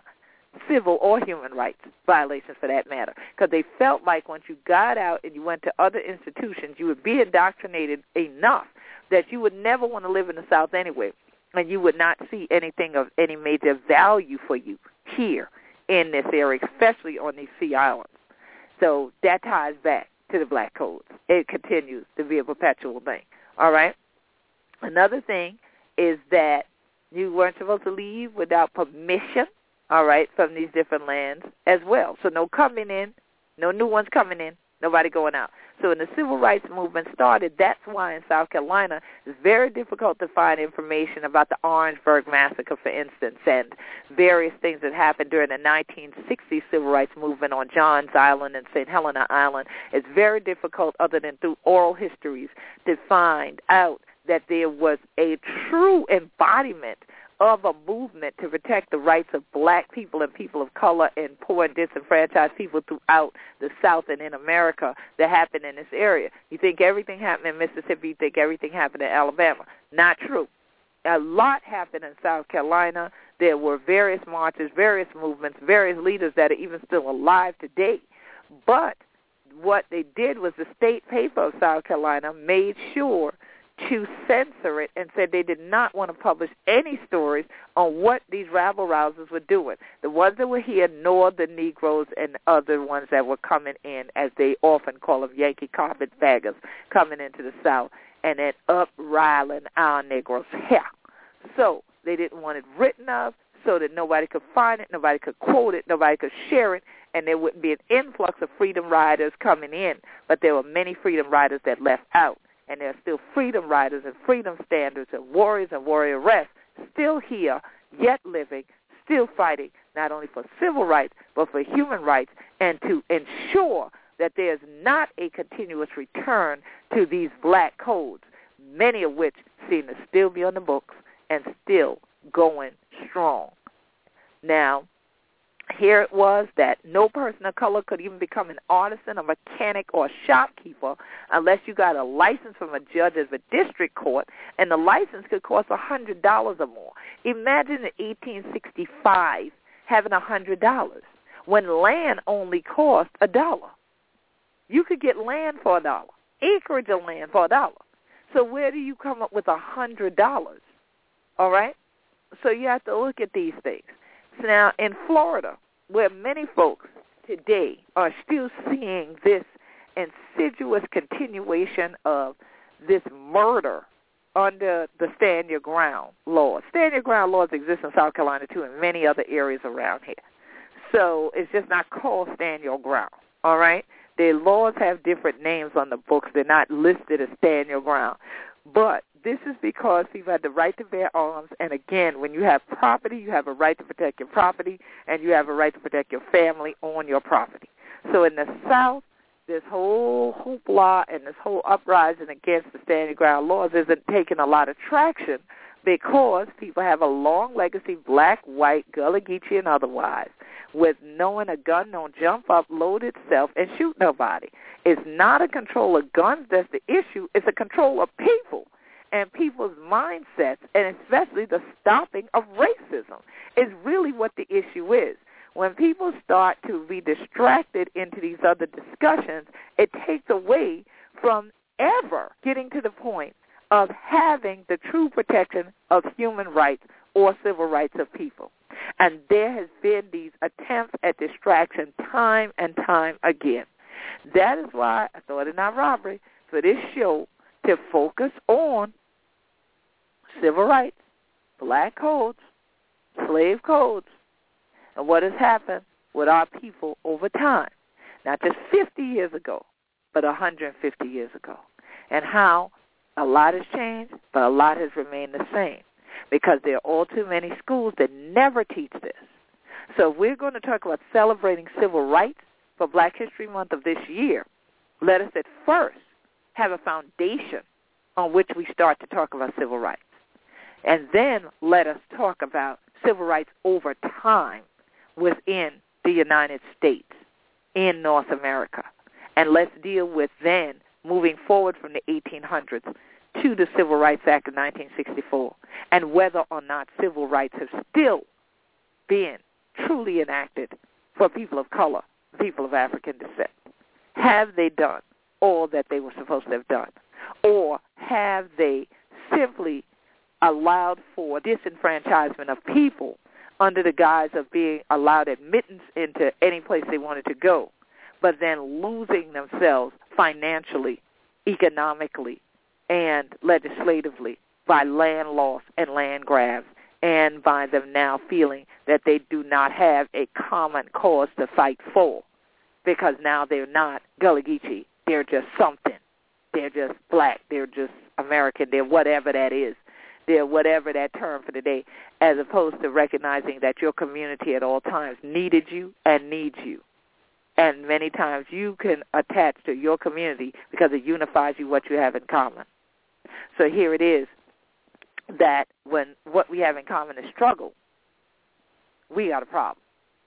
civil or human rights violations for that matter, because they felt like once you got out and you went to other institutions, you would be indoctrinated enough that you would never want to live in the South anyway, and you would not see anything of any major value for you here in this area, especially on these sea islands. So that ties back to the black codes. It continues to be a perpetual thing. All right. Another thing is that you weren't supposed to leave without permission all right, from these different lands as well. So no coming in, no new ones coming in, nobody going out. So when the civil rights movement started, that's why in South Carolina it's very difficult to find information about the Orangeburg massacre, for instance, and various things that happened during the 1960s civil rights movement on Johns Island and St. Helena Island. It's very difficult, other than through oral histories, to find out that there was a true embodiment of a movement to protect the rights of black people and people of color and poor and disenfranchised people throughout the South and in America that happened in this area. You think everything happened in Mississippi, you think everything happened in Alabama. Not true. A lot happened in South Carolina. There were various marches, various movements, various leaders that are even still alive today. But what they did was the state paper of South Carolina made sure to censor it and said they did not want to publish any stories on what these rabble rousers were doing. The ones that were here, nor the Negroes and other ones that were coming in, as they often call them, Yankee carpetbaggers, coming into the South and then upriling our Negroes' hair. So they didn't want it written of so that nobody could find it, nobody could quote it, nobody could share it, and there wouldn't be an influx of freedom riders coming in. But there were many freedom riders that left out and there are still freedom riders and freedom standards and warriors and warriorettes still here, yet living, still fighting not only for civil rights but for human rights and to ensure that there's not a continuous return to these black codes, many of which seem to still be on the books and still going strong. Now, here it was that no person of color could even become an artisan, a mechanic, or a shopkeeper unless you got a license from a judge of a district court, and the license could cost a hundred dollars or more. Imagine in 1865 having a hundred dollars when land only cost a dollar. You could get land for a dollar, acreage of land for a dollar. So where do you come up with a hundred dollars? All right. So you have to look at these things. Now in Florida, where many folks today are still seeing this insidious continuation of this murder under the stand your ground laws. Stand your ground laws exist in South Carolina too and many other areas around here. So it's just not called stand your ground. All right? The laws have different names on the books. They're not listed as stand your ground. But this is because people have the right to bear arms. And again, when you have property, you have a right to protect your property, and you have a right to protect your family on your property. So in the South, this whole hoopla and this whole uprising against the standing ground laws isn't taking a lot of traction because people have a long legacy, black, white, Gullah Geechee, and otherwise, with knowing a gun don't jump up, load itself, and shoot nobody. It's not a control of guns that's the issue. It's a control of people and people's mindsets, and especially the stopping of racism, is really what the issue is. When people start to be distracted into these other discussions, it takes away from ever getting to the point of having the true protection of human rights or civil rights of people. And there has been these attempts at distraction time and time again. That is why I thought it not robbery for this show to focus on civil rights, black codes, slave codes, and what has happened with our people over time. Not just 50 years ago, but 150 years ago. And how a lot has changed, but a lot has remained the same because there are all too many schools that never teach this. So if we're going to talk about celebrating civil rights for Black History Month of this year, let us at first have a foundation on which we start to talk about civil rights. And then let us talk about civil rights over time within the United States in North America. And let's deal with then moving forward from the 1800s to the Civil Rights Act of 1964 and whether or not civil rights have still been truly enacted for people of color, people of African descent. Have they done all that they were supposed to have done? Or have they simply allowed for disenfranchisement of people under the guise of being allowed admittance into any place they wanted to go, but then losing themselves financially, economically, and legislatively by land loss and land grabs and by them now feeling that they do not have a common cause to fight for because now they're not Gullah Geechee. They're just something. They're just black. They're just American. They're whatever that is. They're whatever that term for today, as opposed to recognizing that your community at all times needed you and needs you. And many times you can attach to your community because it unifies you what you have in common. So here it is that when what we have in common is struggle, we got a problem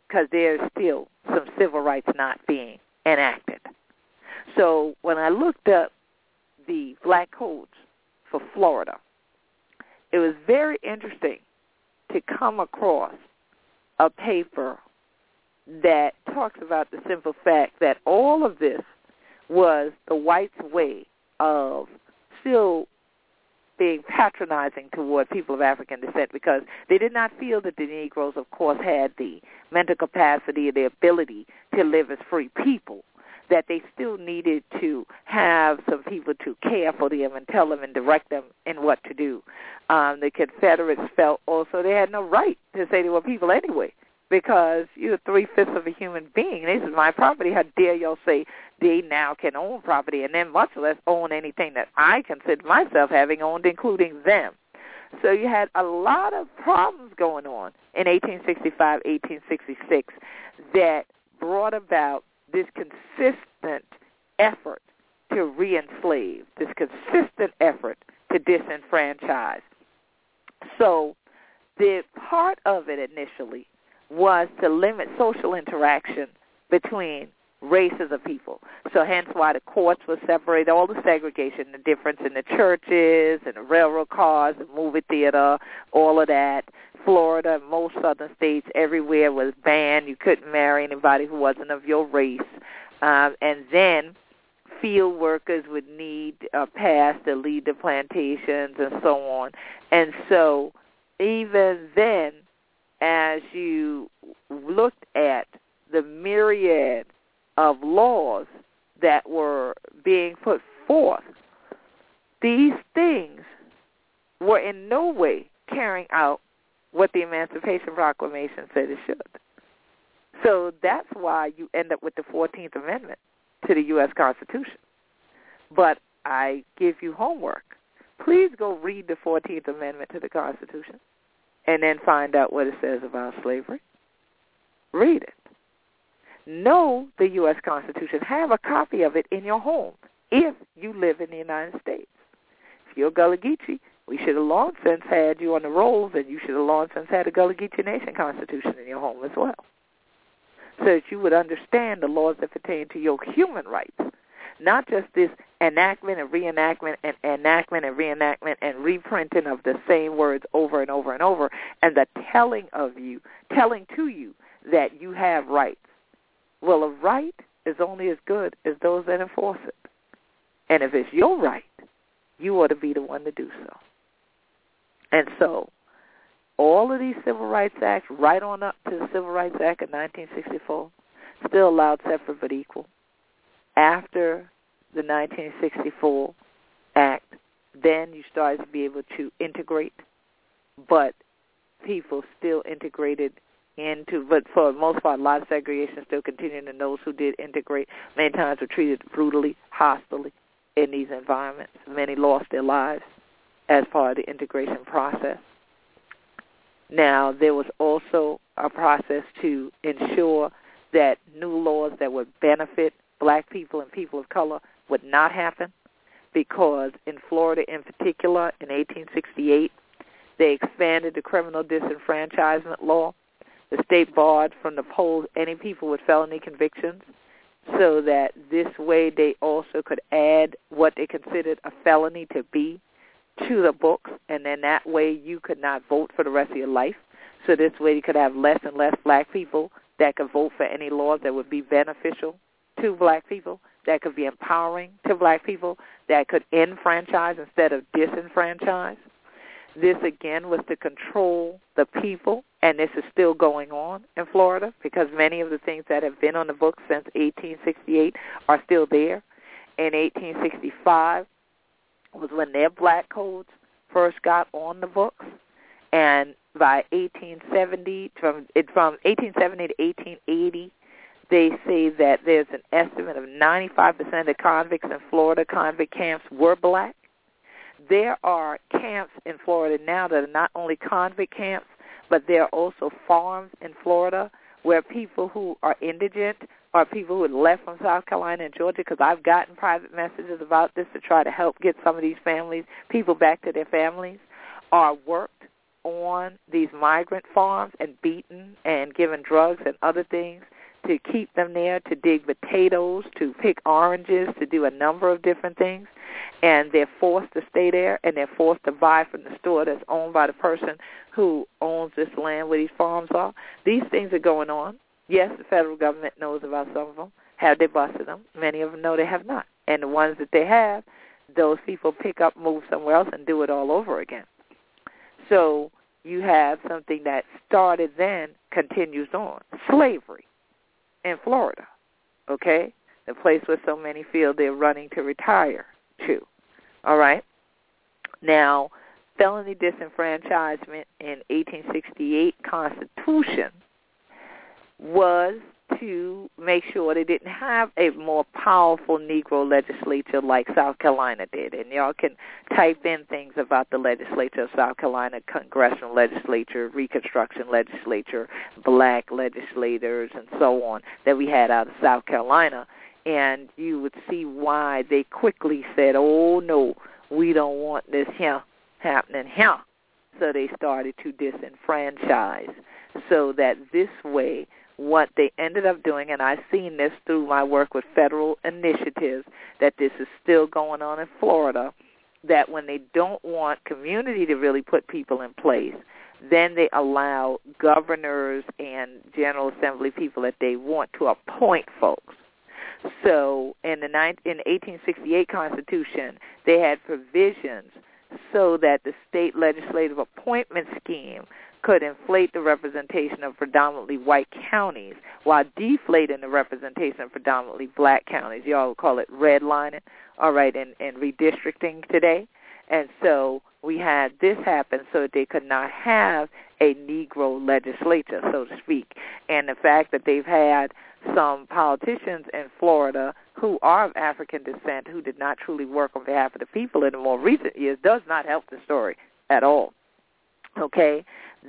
because there's still some civil rights not being enacted. So when I looked up the black codes for Florida, it was very interesting to come across a paper that talks about the simple fact that all of this was the whites' way of still being patronizing toward people of African descent because they did not feel that the Negroes, of course, had the mental capacity and the ability to live as free people that they still needed to have some people to care for them and tell them and direct them in what to do. Um, the Confederates felt also they had no right to say they were people anyway because you're three-fifths of a human being. This is my property. How dare y'all say they now can own property and then much less own anything that I consider myself having owned, including them. So you had a lot of problems going on in 1865, 1866 that brought about this consistent effort to re-enslave, this consistent effort to disenfranchise. So the part of it initially was to limit social interaction between races of people. So hence why the courts were separated, all the segregation, the difference in the churches and the railroad cars, the movie theater, all of that. Florida, most southern states, everywhere was banned. You couldn't marry anybody who wasn't of your race. Um, and then field workers would need a pass to lead the plantations and so on. And so even then, as you looked at the myriad of laws that were being put forth, these things were in no way carrying out what the Emancipation Proclamation said it should. So that's why you end up with the 14th Amendment to the U.S. Constitution. But I give you homework. Please go read the 14th Amendment to the Constitution and then find out what it says about slavery. Read it. Know the U.S. Constitution. Have a copy of it in your home if you live in the United States. If you're Gullah Geechee, we should have long since had you on the rolls, and you should have long since had a Gullah Geechee Nation Constitution in your home as well, so that you would understand the laws that pertain to your human rights, not just this enactment and reenactment and enactment and reenactment and reprinting of the same words over and over and over, and the telling of you, telling to you that you have rights. Well, a right is only as good as those that enforce it. And if it's your right, you ought to be the one to do so. And so all of these Civil Rights Acts, right on up to the Civil Rights Act of 1964, still allowed separate but equal. After the 1964 Act, then you started to be able to integrate, but people still integrated into, but for the most part, a lot of segregation still continued, and those who did integrate many times were treated brutally, hostilely in these environments. Many lost their lives as part of the integration process. Now, there was also a process to ensure that new laws that would benefit black people and people of color would not happen because in Florida in particular, in 1868, they expanded the criminal disenfranchisement law. The state barred from the polls any people with felony convictions so that this way they also could add what they considered a felony to be to the books, and then that way you could not vote for the rest of your life. So this way you could have less and less black people that could vote for any laws that would be beneficial to black people, that could be empowering to black people, that could enfranchise instead of disenfranchise. This again was to control the people, and this is still going on in Florida because many of the things that have been on the books since 1868 are still there. In 1865 was when their black codes first got on the books, and by 1870, from from 1870 to 1880, they say that there's an estimate of 95% of convicts in Florida convict camps were black. There are camps in Florida now that are not only convict camps, but there are also farms in Florida where people who are indigent or people who had left from South Carolina and Georgia, because I've gotten private messages about this to try to help get some of these families, people back to their families, are worked on these migrant farms and beaten and given drugs and other things to keep them there, to dig potatoes, to pick oranges, to do a number of different things. And they're forced to stay there, and they're forced to buy from the store that's owned by the person who owns this land where these farms are. These things are going on. Yes, the federal government knows about some of them. Have they busted them? Many of them know they have not. And the ones that they have, those people pick up, move somewhere else, and do it all over again. So you have something that started then, continues on. Slavery in Florida, okay? The place where so many feel they're running to retire to. All right? Now, felony disenfranchisement in 1868 Constitution was to make sure they didn't have a more powerful Negro legislature like South Carolina did. And y'all can type in things about the legislature of South Carolina, congressional legislature, Reconstruction legislature, black legislators, and so on that we had out of South Carolina. And you would see why they quickly said, oh, no, we don't want this here happening here. So they started to disenfranchise so that this way what they ended up doing, and I've seen this through my work with federal initiatives, that this is still going on in Florida, that when they don't want community to really put people in place, then they allow governors and General Assembly people that they want to appoint folks. So in the in 1868 Constitution, they had provisions so that the state legislative appointment scheme could inflate the representation of predominantly white counties while deflating the representation of predominantly black counties. Y'all call it redlining, all right, and, and redistricting today. And so we had this happen so that they could not have a Negro legislature, so to speak. And the fact that they've had some politicians in Florida who are of African descent who did not truly work on behalf of the people in the more recent years does not help the story at all. Okay?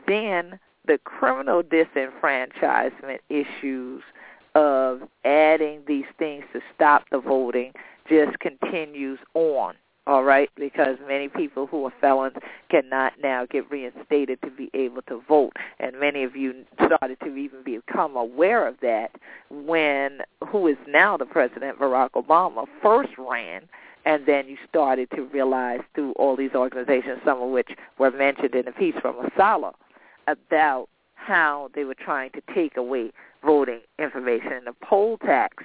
Then the criminal disenfranchisement issues of adding these things to stop the voting just continues on all right, because many people who are felons cannot now get reinstated to be able to vote. And many of you started to even become aware of that when who is now the president, Barack Obama, first ran and then you started to realize through all these organizations, some of which were mentioned in the piece from Masala, about how they were trying to take away voting information. And the poll tax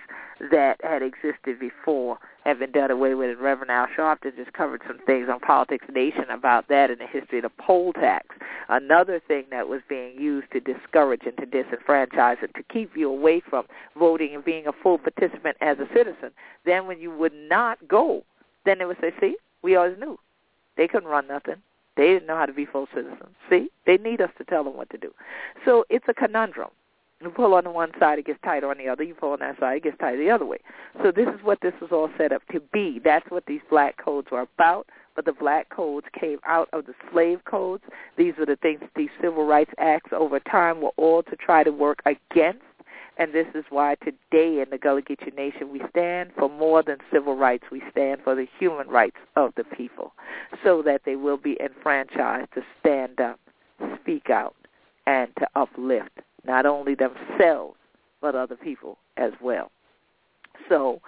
that had existed before had been done away with. And Reverend Al Sharpton just covered some things on PoliticsNation about that and the history of the poll tax. Another thing that was being used to discourage and to disenfranchise and to keep you away from voting and being a full participant as a citizen. Then when you would not go, then they would say, see, we always knew. They couldn't run nothing. They didn't know how to be full citizens. See, they need us to tell them what to do. So it's a conundrum. You pull on the one side, it gets tighter on the other. You pull on that side, it gets tighter the other way. So this is what this was all set up to be. That's what these black codes are about. But the black codes came out of the slave codes. These are the things these civil rights acts over time were all to try to work against and this is why today in the Gullah Geechee Nation we stand for more than civil rights. We stand for the human rights of the people so that they will be enfranchised to stand up, speak out, and to uplift not only themselves but other people as well. So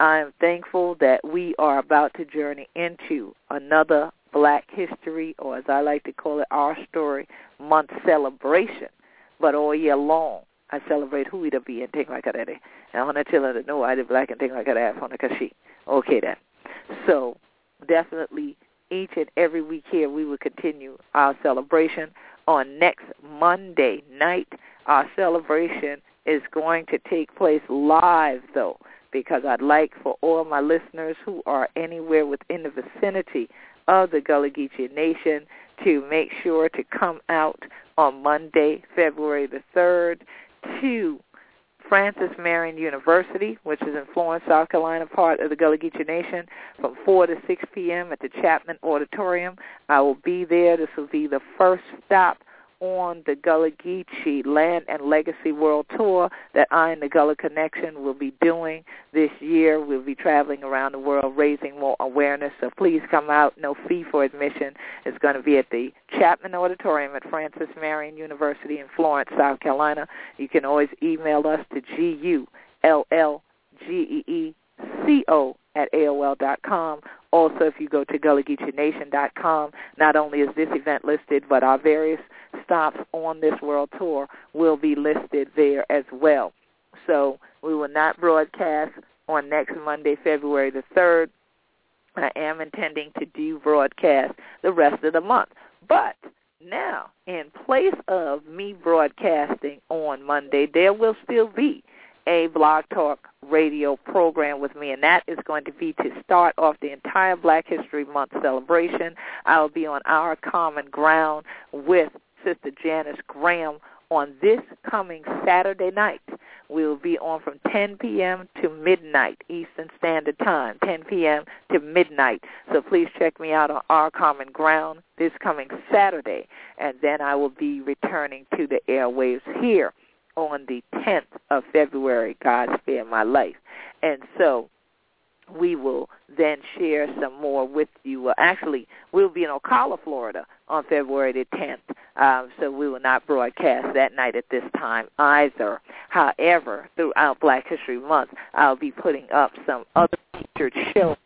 I am thankful that we are about to journey into another Black History, or as I like to call it, our story month celebration, but all year long. I celebrate who it'll be and things like that. And I want to tell her to know I did black and things like that on the kashi. Okay then. So definitely each and every week here we will continue our celebration. On next Monday night, our celebration is going to take place live though because I'd like for all my listeners who are anywhere within the vicinity of the Gullah Geechee Nation to make sure to come out on Monday, February the 3rd to Francis Marion University, which is in Florence, South Carolina, part of the Gullah Geechee Nation, from 4 to 6 p.m. at the Chapman Auditorium. I will be there. This will be the first stop on the Gullah Geechee Land and Legacy World Tour that I and the Gullah Connection will be doing this year. We'll be traveling around the world raising more awareness, so please come out. No fee for admission. It's going to be at the Chapman Auditorium at Francis Marion University in Florence, South Carolina. You can always email us to G-U-L-L-G-E-E-C-O at AOL dot com. Also, if you go to GullahGeecheeNation.com, not only is this event listed, but our various stops on this world tour will be listed there as well. So we will not broadcast on next Monday, February the 3rd. I am intending to do broadcast the rest of the month. But now, in place of me broadcasting on Monday, there will still be a Blog Talk radio program with me, and that is going to be to start off the entire Black History Month celebration. I'll be on Our Common Ground with Sister Janice Graham on this coming Saturday night. We'll be on from 10 p.m. to midnight Eastern Standard Time, 10 p.m. to midnight. So please check me out on Our Common Ground this coming Saturday, and then I will be returning to the airwaves here on the 10th of February, God spare my life. And so we will then share some more with you. actually, we'll be in Ocala, Florida on February the 10th, um, so we will not broadcast that night at this time either. However, throughout Black History Month, I'll be putting up some other featured shows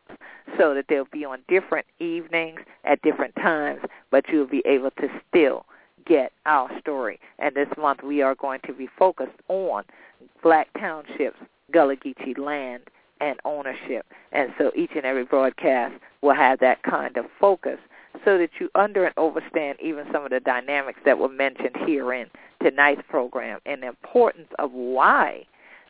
so that they'll be on different evenings at different times, but you'll be able to still get our story. And this month we are going to be focused on black townships, Gullah Geechee land, and ownership. And so each and every broadcast will have that kind of focus so that you under and understand even some of the dynamics that were mentioned here in tonight's program and the importance of why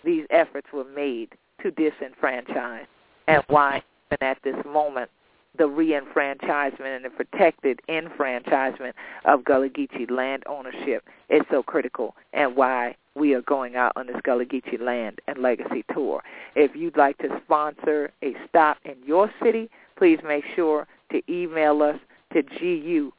these efforts were made to disenfranchise and why even at this moment the reenfranchisement and the protected enfranchisement of Gullah Geechee land ownership is so critical and why we are going out on this Gullah Geechee land and legacy tour. If you'd like to sponsor a stop in your city, please make sure to email us to G-U-L-L-G-E-E-C-O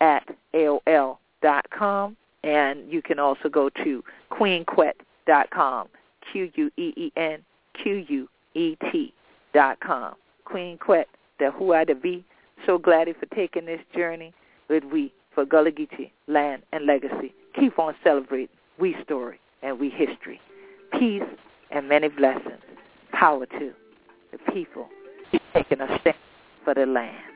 at AOL dot com. And you can also go to queenquet.com, Q-U-E-E-N, Q-U E-T dot com. Queen Quet, the who I to be. So glad for taking this journey with we for Gullah Geechee, land and legacy. Keep on celebrating we story and we history. Peace and many blessings. Power to the people taking a stand for the land.